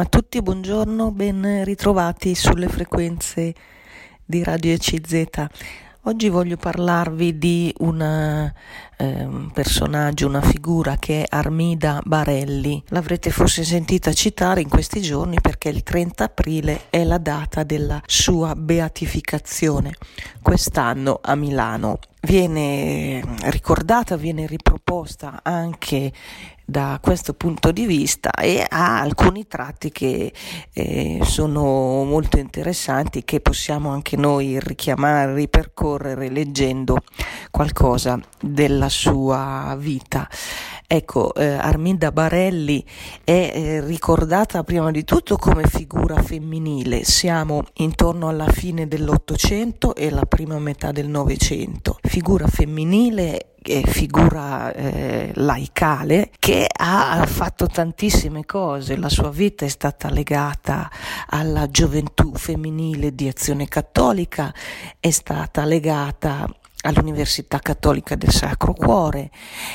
a tutti, buongiorno, ben ritrovati sulle frequenze di Radio ECZ. Oggi voglio parlarvi di un eh, personaggio, una figura che è Armida Barelli. L'avrete forse sentita citare in questi giorni perché il 30 aprile è la data della sua beatificazione, quest'anno a Milano. Viene ricordata, viene riproposta anche da questo punto di vista e ha alcuni tratti che eh, sono molto interessanti che possiamo anche noi richiamare, ripercorrere leggendo qualcosa della sua vita. Ecco, eh, Arminda Barelli è eh, ricordata prima di tutto come figura femminile. Siamo intorno alla fine dell'Ottocento e la prima metà del Novecento. Figura femminile figura eh, laicale che ha fatto tantissime cose. La sua vita è stata legata alla gioventù femminile di Azione Cattolica, è stata legata all'Università Cattolica del Sacro Cuore,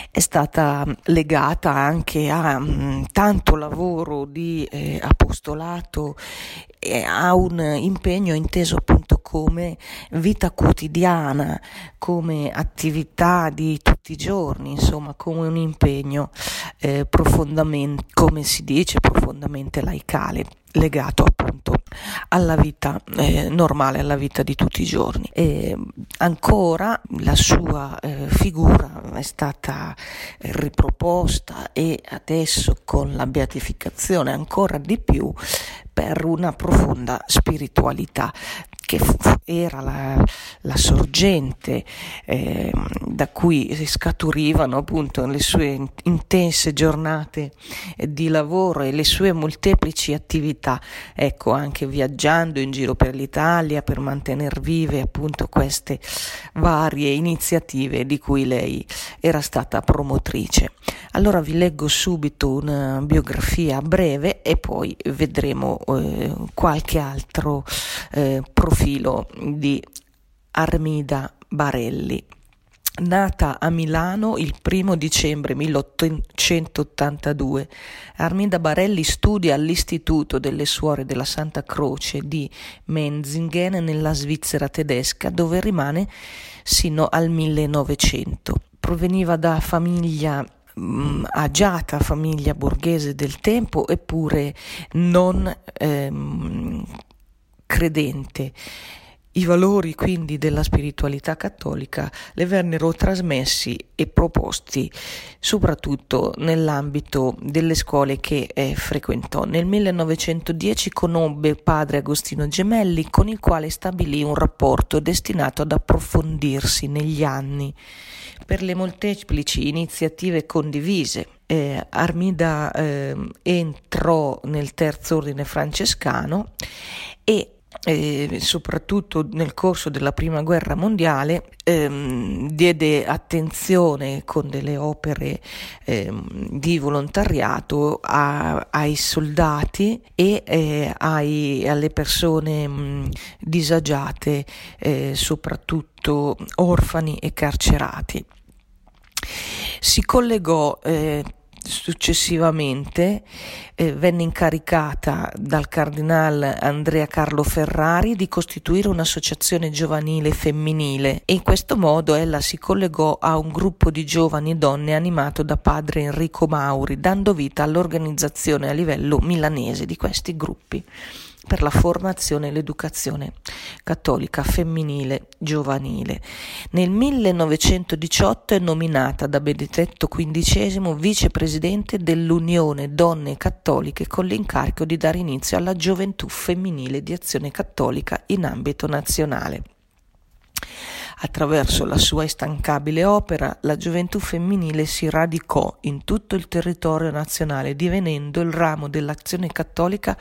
è stata legata anche a mh, mm, tanto lavoro di eh, apostolato e a un impegno inteso appunto come vita quotidiana, come attività di tutti i giorni, insomma, come un impegno eh, profondamente, come si dice, profondamente laicale legato appunto alla vita eh, normale, alla vita di tutti i giorni. E ancora la sua eh, figura è stata eh, riproposta e adesso con la beatificazione ancora di più per una profonda spiritualità che era la, la sorgente eh, da cui scaturivano appunto le sue intense giornate di lavoro e le sue molteplici attività, ecco anche viaggiando in giro per l'Italia per mantenere vive appunto queste varie iniziative di cui lei era stata promotrice. Allora vi leggo subito una biografia breve e poi vedremo eh, qualche altro eh, profilo di Armida Barelli. Nata a Milano il 1 dicembre 1882, Arminda Barelli studia all'Istituto delle Suore della Santa Croce di Menzingen nella Svizzera tedesca, dove rimane sino al 1900. Proveniva da famiglia mh, agiata famiglia borghese del tempo, eppure non ehm, credente. I valori quindi della spiritualità cattolica le vennero trasmessi e proposti soprattutto nell'ambito delle scuole che eh, frequentò. Nel 1910 conobbe padre Agostino Gemelli con il quale stabilì un rapporto destinato ad approfondirsi negli anni per le molteplici iniziative condivise. Eh, Armida eh, entrò nel terzo ordine francescano e eh, soprattutto nel corso della prima guerra mondiale ehm, diede attenzione con delle opere ehm, di volontariato a, ai soldati e eh, ai, alle persone mh, disagiate eh, soprattutto orfani e carcerati. Si collegò eh, Successivamente eh, venne incaricata dal cardinale Andrea Carlo Ferrari di costituire un'associazione giovanile femminile e in questo modo ella si collegò a un gruppo di giovani donne animato da padre Enrico Mauri, dando vita all'organizzazione a livello milanese di questi gruppi per la formazione e l'educazione cattolica femminile giovanile. Nel 1918 è nominata da Benedetto XV vicepresidente dell'Unione Donne Cattoliche con l'incarico di dare inizio alla gioventù femminile di azione cattolica in ambito nazionale. Attraverso la sua instancabile opera, la gioventù femminile si radicò in tutto il territorio nazionale, divenendo il ramo dell'azione cattolica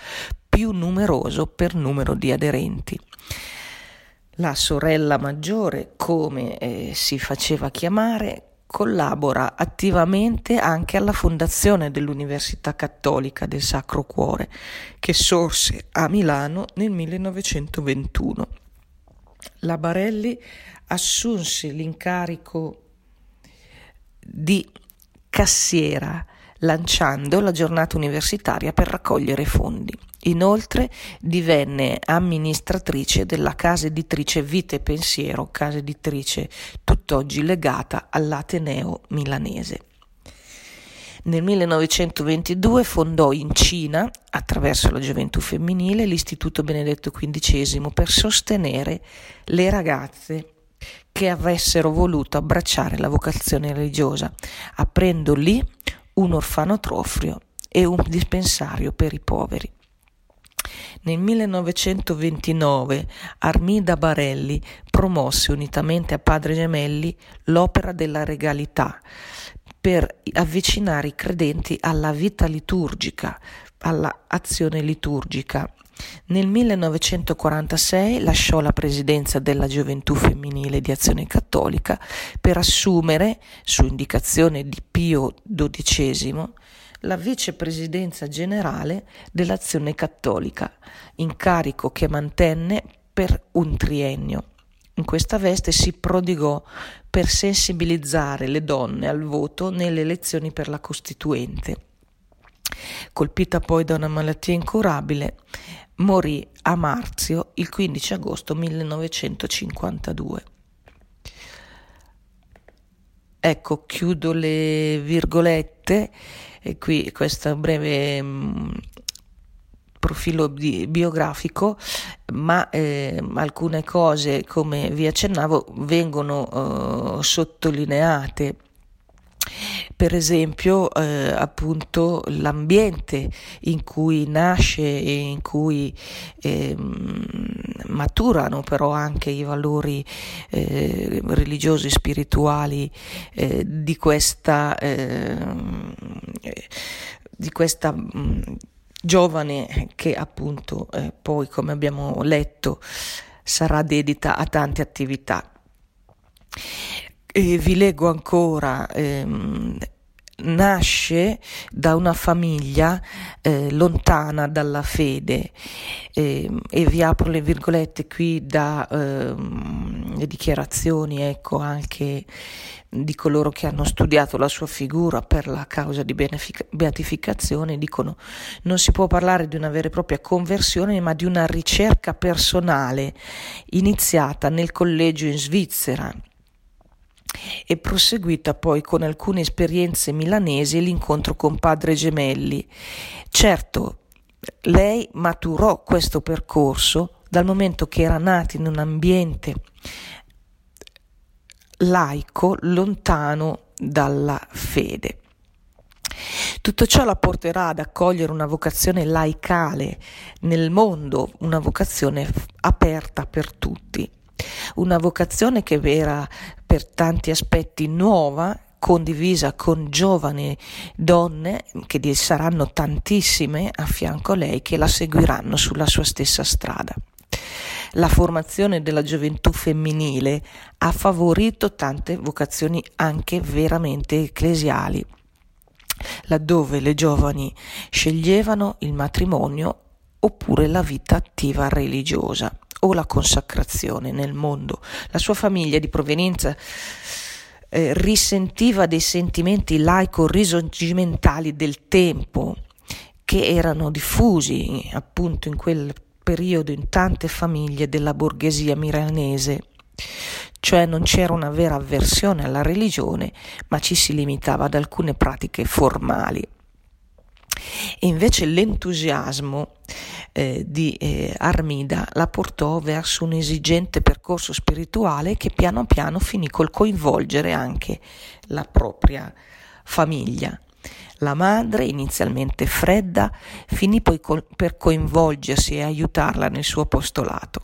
più numeroso per numero di aderenti. La sorella maggiore, come eh, si faceva chiamare, collabora attivamente anche alla fondazione dell'Università Cattolica del Sacro Cuore, che sorse a Milano nel 1921. La Barelli assunse l'incarico di cassiera lanciando la giornata universitaria per raccogliere fondi. Inoltre divenne amministratrice della casa editrice Vite e Pensiero, casa editrice tutt'oggi legata all'Ateneo milanese. Nel 1922 fondò in Cina, attraverso la gioventù femminile, l'Istituto Benedetto XV per sostenere le ragazze che avessero voluto abbracciare la vocazione religiosa, aprendo lì un orfanotrofio e un dispensario per i poveri. Nel 1929 Armida Barelli promosse unitamente a Padre Gemelli l'opera della regalità per avvicinare i credenti alla vita liturgica, all'azione liturgica. Nel 1946 lasciò la presidenza della Gioventù Femminile di Azione Cattolica per assumere, su indicazione di Pio XII, la vicepresidenza generale dell'Azione Cattolica, incarico che mantenne per un triennio. In questa veste si prodigò per sensibilizzare le donne al voto nelle elezioni per la Costituente. Colpita poi da una malattia incurabile, morì a Marzio il 15 agosto 1952. Ecco, chiudo le virgolette e qui questo breve mm, profilo bi- biografico, ma eh, alcune cose, come vi accennavo, vengono eh, sottolineate per esempio eh, appunto l'ambiente in cui nasce e in cui eh, maturano però anche i valori eh, religiosi spirituali eh, di questa ehm, di questa mh, giovane che appunto eh, poi come abbiamo letto sarà dedita a tante attività e vi leggo ancora, ehm, nasce da una famiglia eh, lontana dalla fede eh, e vi apro le virgolette qui da eh, dichiarazioni ecco anche di coloro che hanno studiato la sua figura per la causa di beatificazione dicono non si può parlare di una vera e propria conversione ma di una ricerca personale iniziata nel collegio in Svizzera e proseguita poi con alcune esperienze milanesi e l'incontro con padre Gemelli. Certo, lei maturò questo percorso dal momento che era nata in un ambiente laico lontano dalla fede. Tutto ciò la porterà ad accogliere una vocazione laicale nel mondo, una vocazione aperta per tutti una vocazione che era per tanti aspetti nuova, condivisa con giovani donne, che saranno tantissime a fianco a lei, che la seguiranno sulla sua stessa strada. La formazione della gioventù femminile ha favorito tante vocazioni anche veramente ecclesiali, laddove le giovani sceglievano il matrimonio oppure la vita attiva religiosa o la consacrazione nel mondo. La sua famiglia di provenienza eh, risentiva dei sentimenti laico-risorgimentali del tempo che erano diffusi appunto in quel periodo in tante famiglie della borghesia milanese, cioè non c'era una vera avversione alla religione, ma ci si limitava ad alcune pratiche formali. E invece l'entusiasmo eh, di eh, Armida la portò verso un esigente percorso spirituale che piano piano finì col coinvolgere anche la propria famiglia. La madre, inizialmente fredda, finì poi col- per coinvolgersi e aiutarla nel suo apostolato.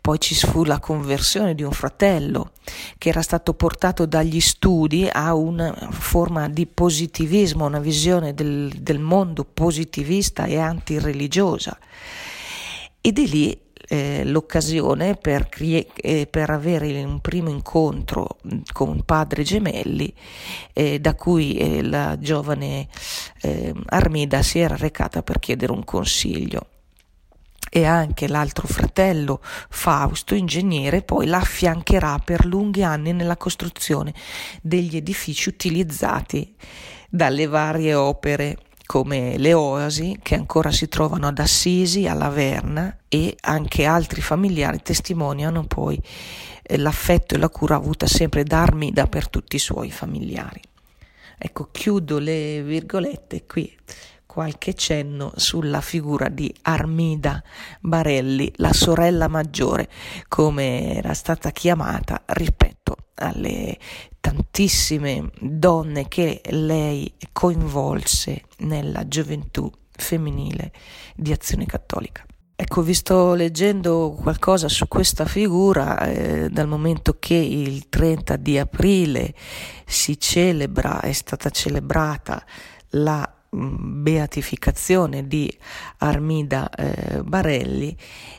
Poi ci fu la conversione di un fratello che era stato portato dagli studi a una forma di positivismo, una visione del, del mondo positivista e antireligiosa. E di lì eh, l'occasione per, eh, per, avere un primo incontro con padre Gemelli, eh, da cui eh, la giovane eh, Armida si era recata per chiedere un consiglio. E anche l'altro fratello Fausto, ingegnere, poi la affiancherà per lunghi anni nella costruzione degli edifici utilizzati dalle varie opere come le oasi che ancora si trovano ad Assisi, a Laverna e anche altri familiari testimoniano poi eh, l'affetto e la cura avuta sempre da Armida per tutti i suoi familiari. Ecco, chiudo le virgolette qui qualche cenno sulla figura di Armida Barelli, la sorella maggiore, come era stata chiamata rispetto alle tantissime donne che lei coinvolse nella gioventù femminile di Azione Cattolica. Ecco, vi sto leggendo qualcosa su questa figura eh, dal momento che il 30 di aprile si celebra, è stata celebrata la beatificazione di Armida eh, Barelli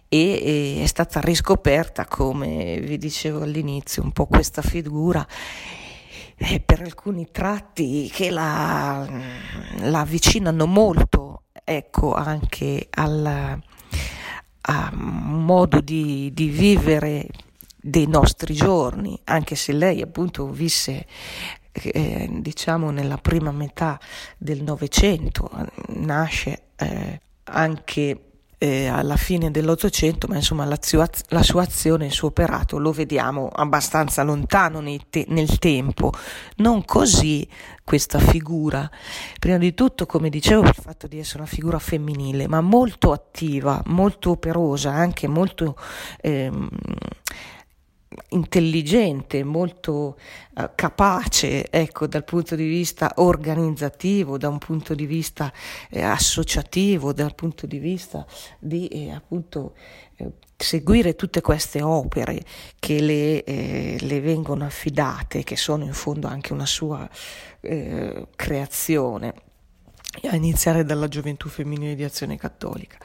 e, e, è stata riscoperta, come vi dicevo all'inizio, un po' questa figura eh, per alcuni tratti che la, la avvicinano molto, ecco, anche al modo di, di vivere dei nostri giorni, anche se lei appunto visse eh, diciamo nella prima metà del Novecento, nasce eh, anche eh, alla fine dell'Ottocento, ma insomma la la sua, azione, il suo operato lo vediamo abbastanza lontano te, nel tempo. Non così questa figura, prima di tutto, come dicevo, il fatto di essere una figura femminile, ma molto attiva, molto operosa, anche molto... Ehm, intelligente, molto uh, capace, ecco, dal punto di vista organizzativo, da un punto di vista eh, associativo, dal punto di vista di eh, appunto eh, seguire tutte queste opere che le, eh, le, vengono affidate, che sono in fondo anche una sua eh, creazione, a iniziare dalla gioventù femminile di azione cattolica.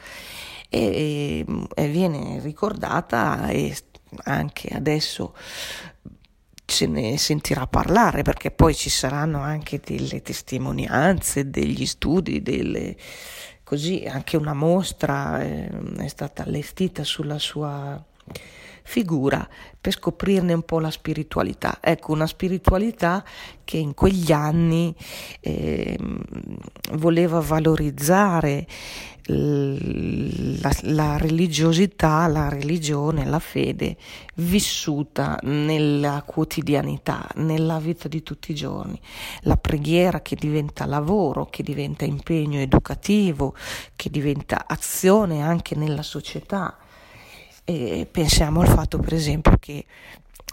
E, e viene ricordata e anche adesso se ne sentirà parlare perché poi ci saranno anche delle testimonianze, degli studi, delle, così anche una mostra eh, è stata allestita sulla sua figura per scoprirne un po' la spiritualità. Ecco, una spiritualità che in quegli anni eh, voleva valorizzare la, la, religiosità, la religione, la fede vissuta nella quotidianità, nella vita di tutti i giorni. La preghiera che diventa lavoro, che diventa impegno educativo, che diventa azione anche nella società e pensiamo al fatto, per esempio, che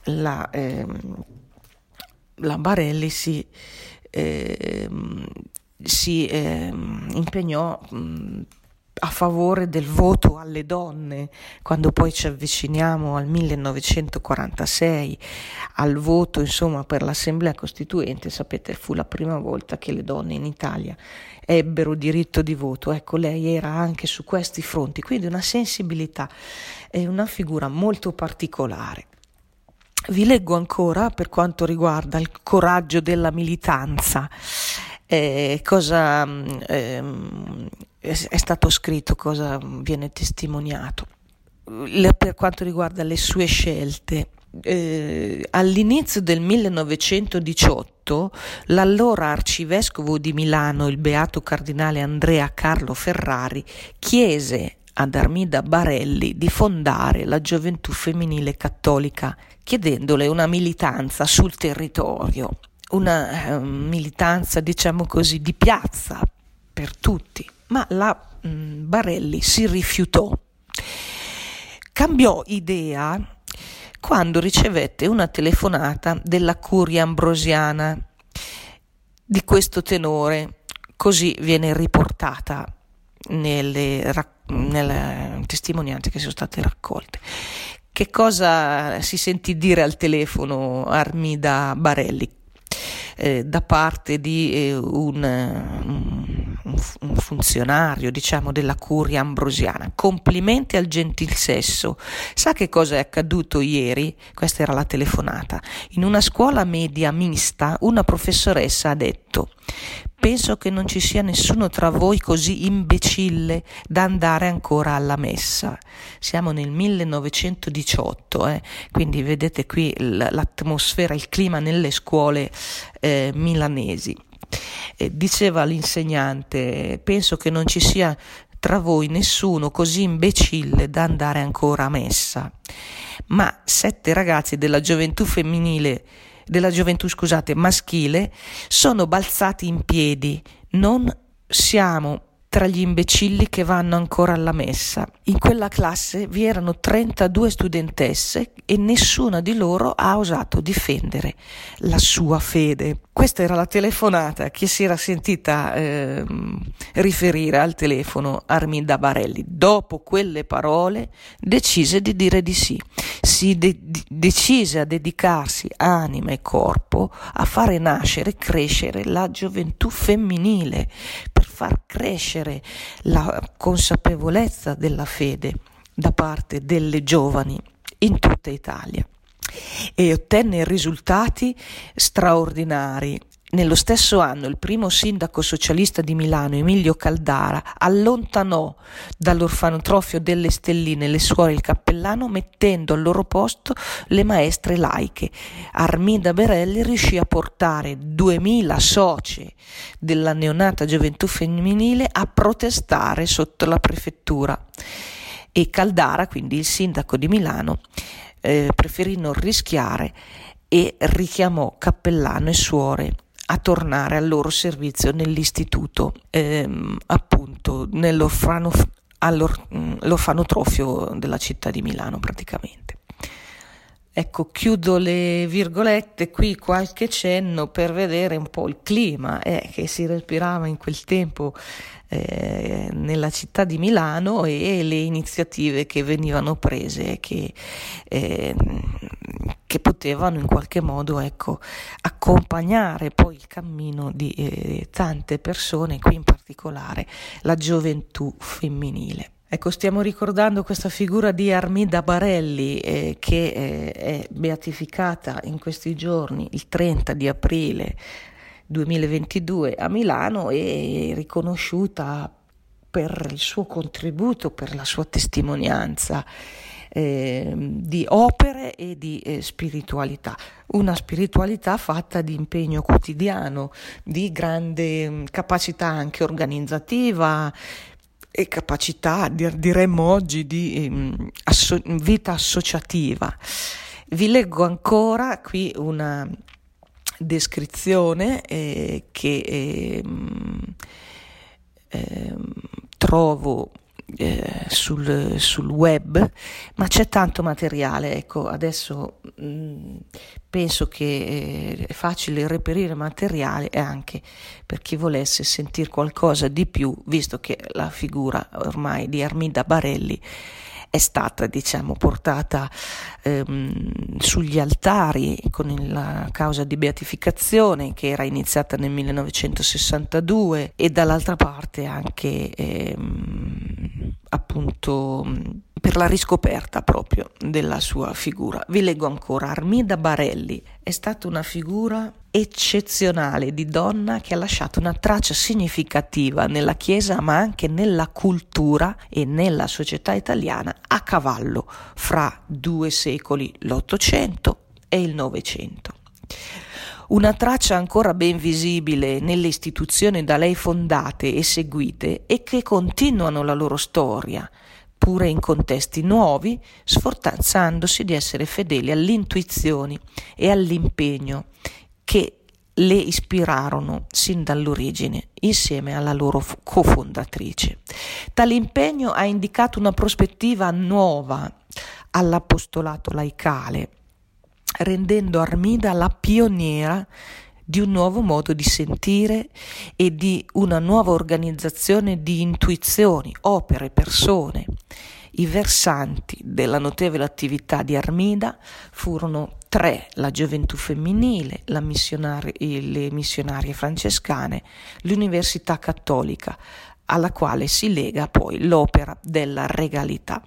la, ehm, la Barelli si, ehm, si ehm, impegnò mh, a favore del voto alle donne, quando poi ci avviciniamo al 1946, al voto insomma per l'Assemblea Costituente, sapete fu la prima volta che le donne in Italia ebbero diritto di voto, ecco lei era anche su questi fronti, quindi una sensibilità e una figura molto particolare. Vi leggo ancora per quanto riguarda il coraggio della militanza eh, cosa eh, è stato scritto, cosa viene testimoniato. Per quanto riguarda le sue scelte, eh, all'inizio del 1918 l'allora arcivescovo di Milano, il beato cardinale Andrea Carlo Ferrari, chiese ad Armida Barelli di fondare la gioventù femminile cattolica, chiedendole una militanza sul territorio una eh, militanza, diciamo così, di piazza per tutti, ma la mh, mm, Barelli si rifiutò. Cambiò idea quando ricevette una telefonata della curia ambrosiana di questo tenore, così viene riportata nelle, nelle testimonianze che sono state raccolte. Che cosa si sentì dire al telefono Armida Barelli? eh, da parte di eh, un, un, un, funzionario, diciamo, della curia ambrosiana. Complimenti al gentil sesso. Sa che cosa è accaduto ieri? Questa era la telefonata. In una scuola media mista, una professoressa ha detto Penso che non ci sia nessuno tra voi così imbecille da andare ancora alla messa. Siamo nel 1918, eh? quindi vedete qui l'atmosfera, il clima nelle scuole eh, milanesi. Eh, diceva l'insegnante, penso che non ci sia tra voi nessuno così imbecille da andare ancora a messa. Ma sette ragazzi della gioventù femminile, della gioventù scusate, maschile, sono balzati in piedi. Non siamo tra gli imbecilli che vanno ancora alla messa. In quella classe vi erano 32 studentesse e nessuna di loro ha osato difendere la sua fede. Questa era la telefonata che si era sentita eh, riferire al telefono Arminda Barelli. Dopo quelle parole decise di dire di sì. Si de- decise a dedicarsi anima e corpo a fare nascere e crescere la gioventù femminile per far crescere la consapevolezza della fede da parte delle giovani in tutta Italia e ottenne risultati straordinari. Nello stesso anno il primo sindaco socialista di Milano, Emilio Caldara, allontanò dall'orfanotrofio delle Stelline le suore e il cappellano mettendo al loro posto le maestre laiche. Arminda Berelli riuscì a portare 2000 soci della neonata gioventù femminile a protestare sotto la prefettura e Caldara, quindi il sindaco di Milano, eh, preferì non rischiare e richiamò cappellano e suore a tornare al loro servizio nell'istituto, ehm, appunto nell'orfanotrofio della città di Milano praticamente. Ecco, chiudo le virgolette, qui qualche cenno per vedere un po' il clima eh, che si respirava in quel tempo eh, nella città di Milano e le iniziative che venivano prese che, eh, che potevano in qualche modo ecco, accompagnare poi il cammino di eh, tante persone, qui in particolare la gioventù femminile. Ecco, stiamo ricordando questa figura di Armida Barelli eh, che eh, è beatificata in questi giorni, il 30 di aprile 2022 a Milano e riconosciuta per il suo contributo, per la sua testimonianza eh, di opere e di eh, spiritualità. Una spiritualità fatta di impegno quotidiano, di grande mm, capacità anche organizzativa e capacità, diremmo oggi, di um, asso- vita associativa. Vi leggo ancora qui una descrizione eh, che eh, eh, trovo sul, sul, web, ma c'è tanto materiale. Ecco, adesso mh, mm, penso che eh, è facile reperire materiale anche per chi volesse sentire qualcosa di più, visto che la figura ormai di Arminda Barelli è stata diciamo, portata ehm, sugli altari con la causa di beatificazione che era iniziata nel 1962 e dall'altra parte anche ehm, appunto per la riscoperta proprio della sua figura. Vi leggo ancora, Armida Barelli è stata una figura eccezionale di donna che ha lasciato una traccia significativa nella Chiesa ma anche nella cultura e nella società italiana a cavallo fra due secoli, l'Ottocento e il Novecento. Una traccia ancora ben visibile nelle istituzioni da lei fondate e seguite e che continuano la loro storia, pure in contesti nuovi, sforzandosi di essere fedeli alle intuizioni e all'impegno che le ispirarono sin dall'origine insieme alla loro cofondatrice. Tale impegno ha indicato una prospettiva nuova all'apostolato laicale, rendendo Armida la pioniera di un nuovo modo di sentire e di una nuova organizzazione di intuizioni, opere, persone. I versanti della notevole attività di Armida furono tre, la gioventù femminile, la le missionarie francescane, l'Università Cattolica, alla quale si lega poi l'opera della regalità.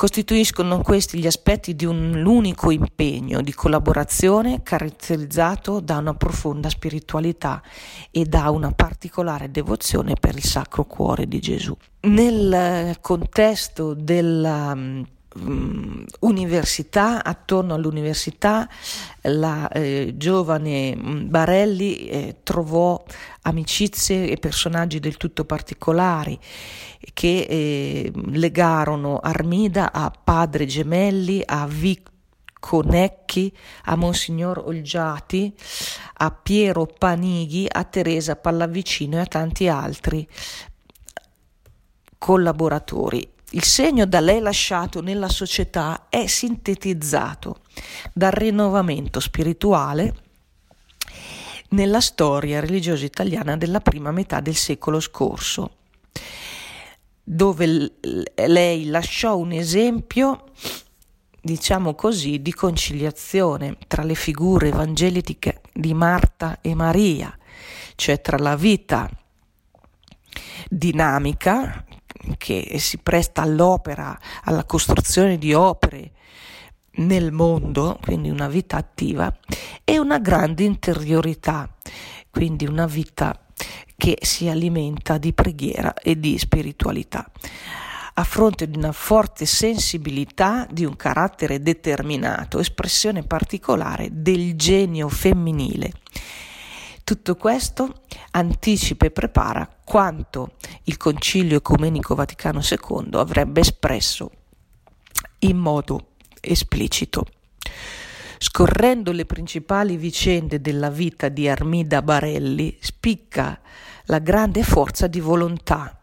Costituiscono questi gli aspetti di un unico impegno di collaborazione caratterizzato da una profonda spiritualità e da una particolare devozione per il Sacro Cuore di Gesù. Nel contesto della um, università, attorno all'università la eh, giovane mm, Barelli eh, trovò amicizie e personaggi del tutto particolari che eh, legarono Armida a padre Gemelli, a Vico Necchi, a Monsignor Olgiati, a Piero Panighi, a Teresa Pallavicino e a tanti altri collaboratori. Il segno da lei lasciato nella società è sintetizzato dal rinnovamento spirituale nella storia religiosa italiana della prima metà del secolo scorso, dove lei lasciò un esempio, diciamo così, di conciliazione tra le figure evangeliche di Marta e Maria, cioè tra la vita dinamica che si presta all'opera, alla costruzione di opere nel mondo, quindi una vita attiva, e una grande interiorità, quindi una vita che si alimenta di preghiera e di spiritualità. A fronte di una forte sensibilità di un carattere determinato, espressione particolare del genio femminile tutto questo anticipa e prepara quanto il Concilio Ecumenico Vaticano II avrebbe espresso in modo esplicito. Scorrendo le principali vicende della vita di Armida Barelli, spicca la grande forza di volontà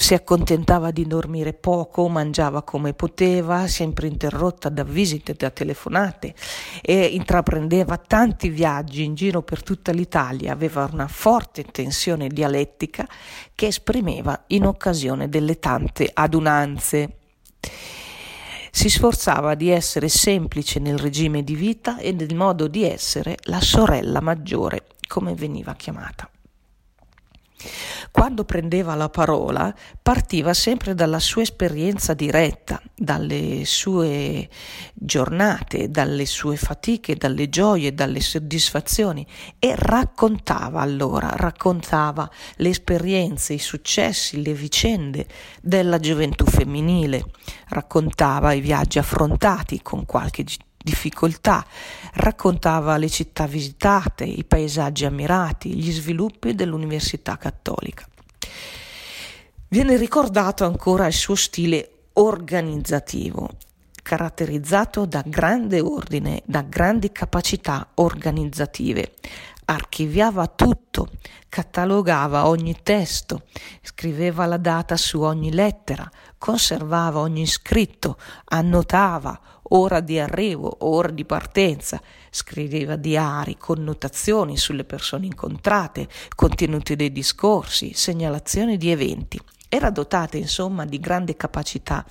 si accontentava di dormire poco, mangiava come poteva, sempre interrotta da visite, da telefonate e intraprendeva tanti viaggi in giro per tutta l'Italia, aveva una forte tensione dialettica che esprimeva in occasione delle tante adunanze. Si sforzava di essere semplice nel regime di vita e nel modo di essere la sorella maggiore, come veniva chiamata. Quando prendeva la parola partiva sempre dalla sua esperienza diretta, dalle sue giornate, dalle sue fatiche, dalle gioie, dalle soddisfazioni e raccontava allora, raccontava le esperienze, i successi, le vicende della gioventù femminile, raccontava i viaggi affrontati con qualche difficoltà, raccontava le città visitate, i paesaggi ammirati, gli sviluppi dell'Università Cattolica. Viene ricordato ancora il suo stile organizzativo, caratterizzato da grande ordine, da grandi capacità organizzative. Archiviava tutto, catalogava ogni testo, scriveva la data su ogni lettera, conservava ogni scritto, annotava, ora di arrivo, ora di partenza, scriveva diari, connotazioni sulle persone incontrate, contenuti dei discorsi, segnalazioni di eventi. Era dotata insomma di grande capacità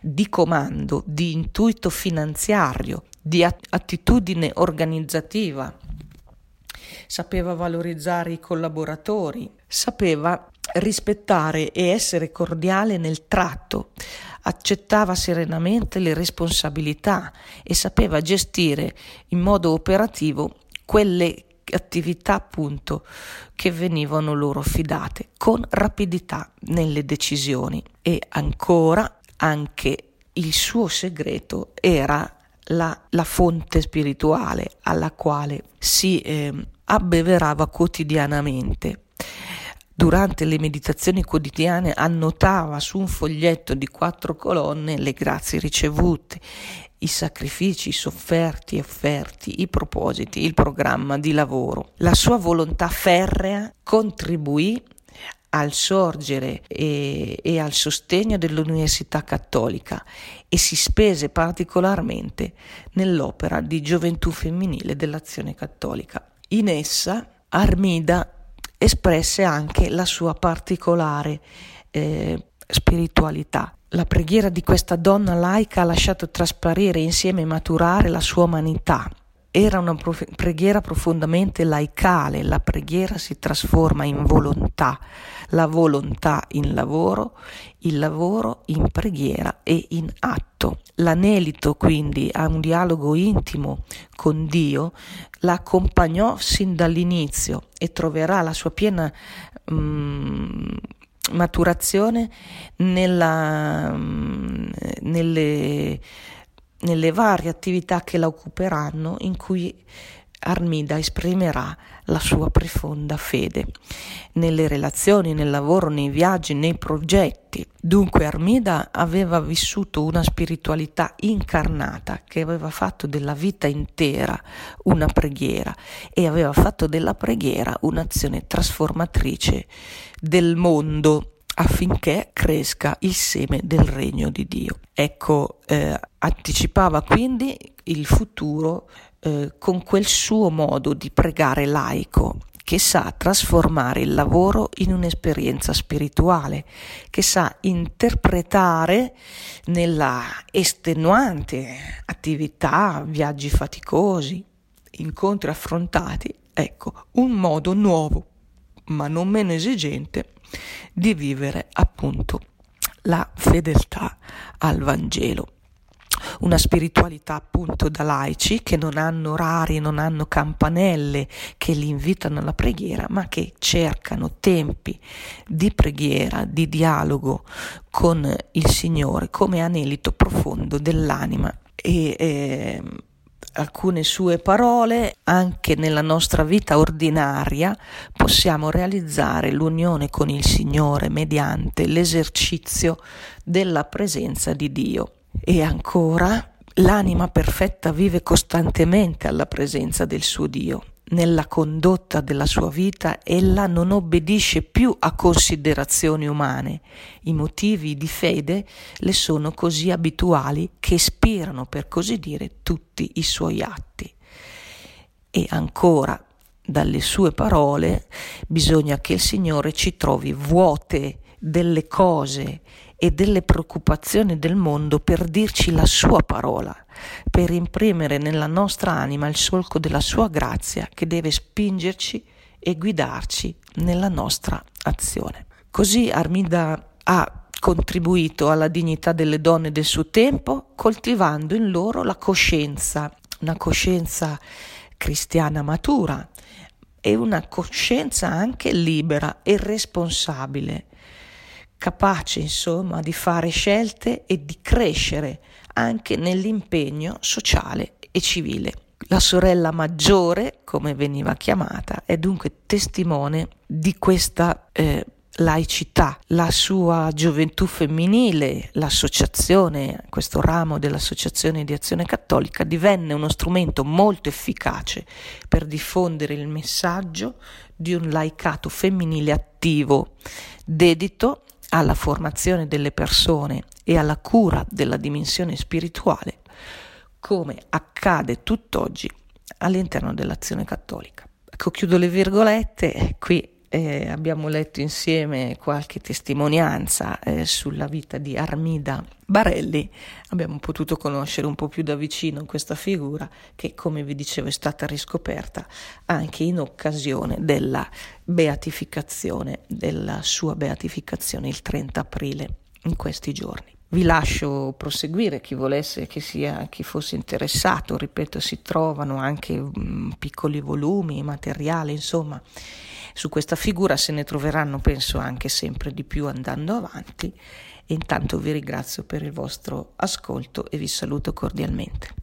di comando, di intuito finanziario, di attitudine organizzativa. Sapeva valorizzare i collaboratori, sapeva rispettare e essere cordiale nel tratto, accettava serenamente le responsabilità e sapeva gestire in modo operativo quelle attività appunto che venivano loro affidate con rapidità nelle decisioni. E ancora anche il suo segreto era la, la fonte spirituale alla quale si eh, abbeverava quotidianamente Durante le meditazioni quotidiane annotava su un foglietto di quattro colonne le grazie ricevute, i sacrifici sofferti e offerti, i propositi, il programma di lavoro. La sua volontà ferrea contribuì al sorgere e, e, al sostegno dell'Università Cattolica e si spese particolarmente nell'opera di gioventù femminile dell'Azione Cattolica. In essa Armida espresse anche la sua particolare eh, spiritualità. La preghiera di questa donna laica ha lasciato trasparire insieme e maturare la sua umanità. Era una preghiera profondamente laicale, la preghiera si trasforma in volontà, la volontà in lavoro, il lavoro in preghiera e in atto. L'anelito quindi a un dialogo intimo con Dio la accompagnò sin dall'inizio e troverà la sua piena mm, maturazione nella, mm, nelle, nelle varie attività che la occuperanno in cui Armida esprimerà la sua profonda fede nelle relazioni, nel lavoro, nei viaggi, nei progetti. Dunque Armida aveva vissuto una spiritualità incarnata che aveva fatto della vita intera una preghiera e aveva fatto della preghiera un'azione trasformatrice del mondo affinché cresca il seme del regno di Dio. Ecco, eh, anticipava quindi il futuro eh, con quel suo modo di pregare laico che sa trasformare il lavoro in un'esperienza spirituale, che sa interpretare nella estenuante attività, viaggi faticosi, incontri affrontati, ecco, un modo nuovo, ma non meno esigente, di vivere appunto la fedeltà al Vangelo una spiritualità appunto da laici che non hanno orari, non hanno campanelle che li invitano alla preghiera, ma che cercano tempi di preghiera, di dialogo con il Signore come anelito profondo dell'anima e eh, alcune sue parole, anche nella nostra vita ordinaria possiamo realizzare l'unione con il Signore mediante l'esercizio della presenza di Dio. E ancora, l'anima perfetta vive costantemente alla presenza del suo Dio. Nella condotta della sua vita ella non obbedisce più a considerazioni umane. I motivi di fede le sono così abituali che ispirano, per così dire, tutti i suoi atti. E ancora, dalle sue parole, bisogna che il Signore ci trovi vuote delle cose e delle preoccupazioni del mondo per dirci la sua parola, per imprimere nella nostra anima il solco della sua grazia che deve spingerci e guidarci nella nostra azione. Così Armida ha contribuito alla dignità delle donne del suo tempo, coltivando in loro la coscienza, una coscienza cristiana matura e una coscienza anche libera e responsabile capace insomma di fare scelte e di crescere anche nell'impegno sociale e civile. La sorella maggiore, come veniva chiamata, è dunque testimone di questa eh, laicità, la sua gioventù femminile, l'associazione, questo ramo dell'Associazione di Azione Cattolica divenne uno strumento molto efficace per diffondere il messaggio di un laicato femminile attivo, dedito alla formazione delle persone e alla cura della dimensione spirituale, come accade tutt'oggi all'interno dell'azione cattolica. Ecco, chiudo le virgolette, qui eh, abbiamo letto insieme qualche testimonianza eh, sulla vita di Armida Barelli, abbiamo potuto conoscere un po' più da vicino questa figura che, come vi dicevo, è stata riscoperta anche in occasione della beatificazione, della sua beatificazione il 30 aprile in questi giorni. Vi lascio proseguire, chi volesse, che sia, chi fosse interessato, ripeto, si trovano anche mh, mm, piccoli volumi, materiali, insomma, su questa figura se ne troveranno, penso, anche sempre di più andando avanti. E intanto vi ringrazio per il vostro ascolto e vi saluto cordialmente.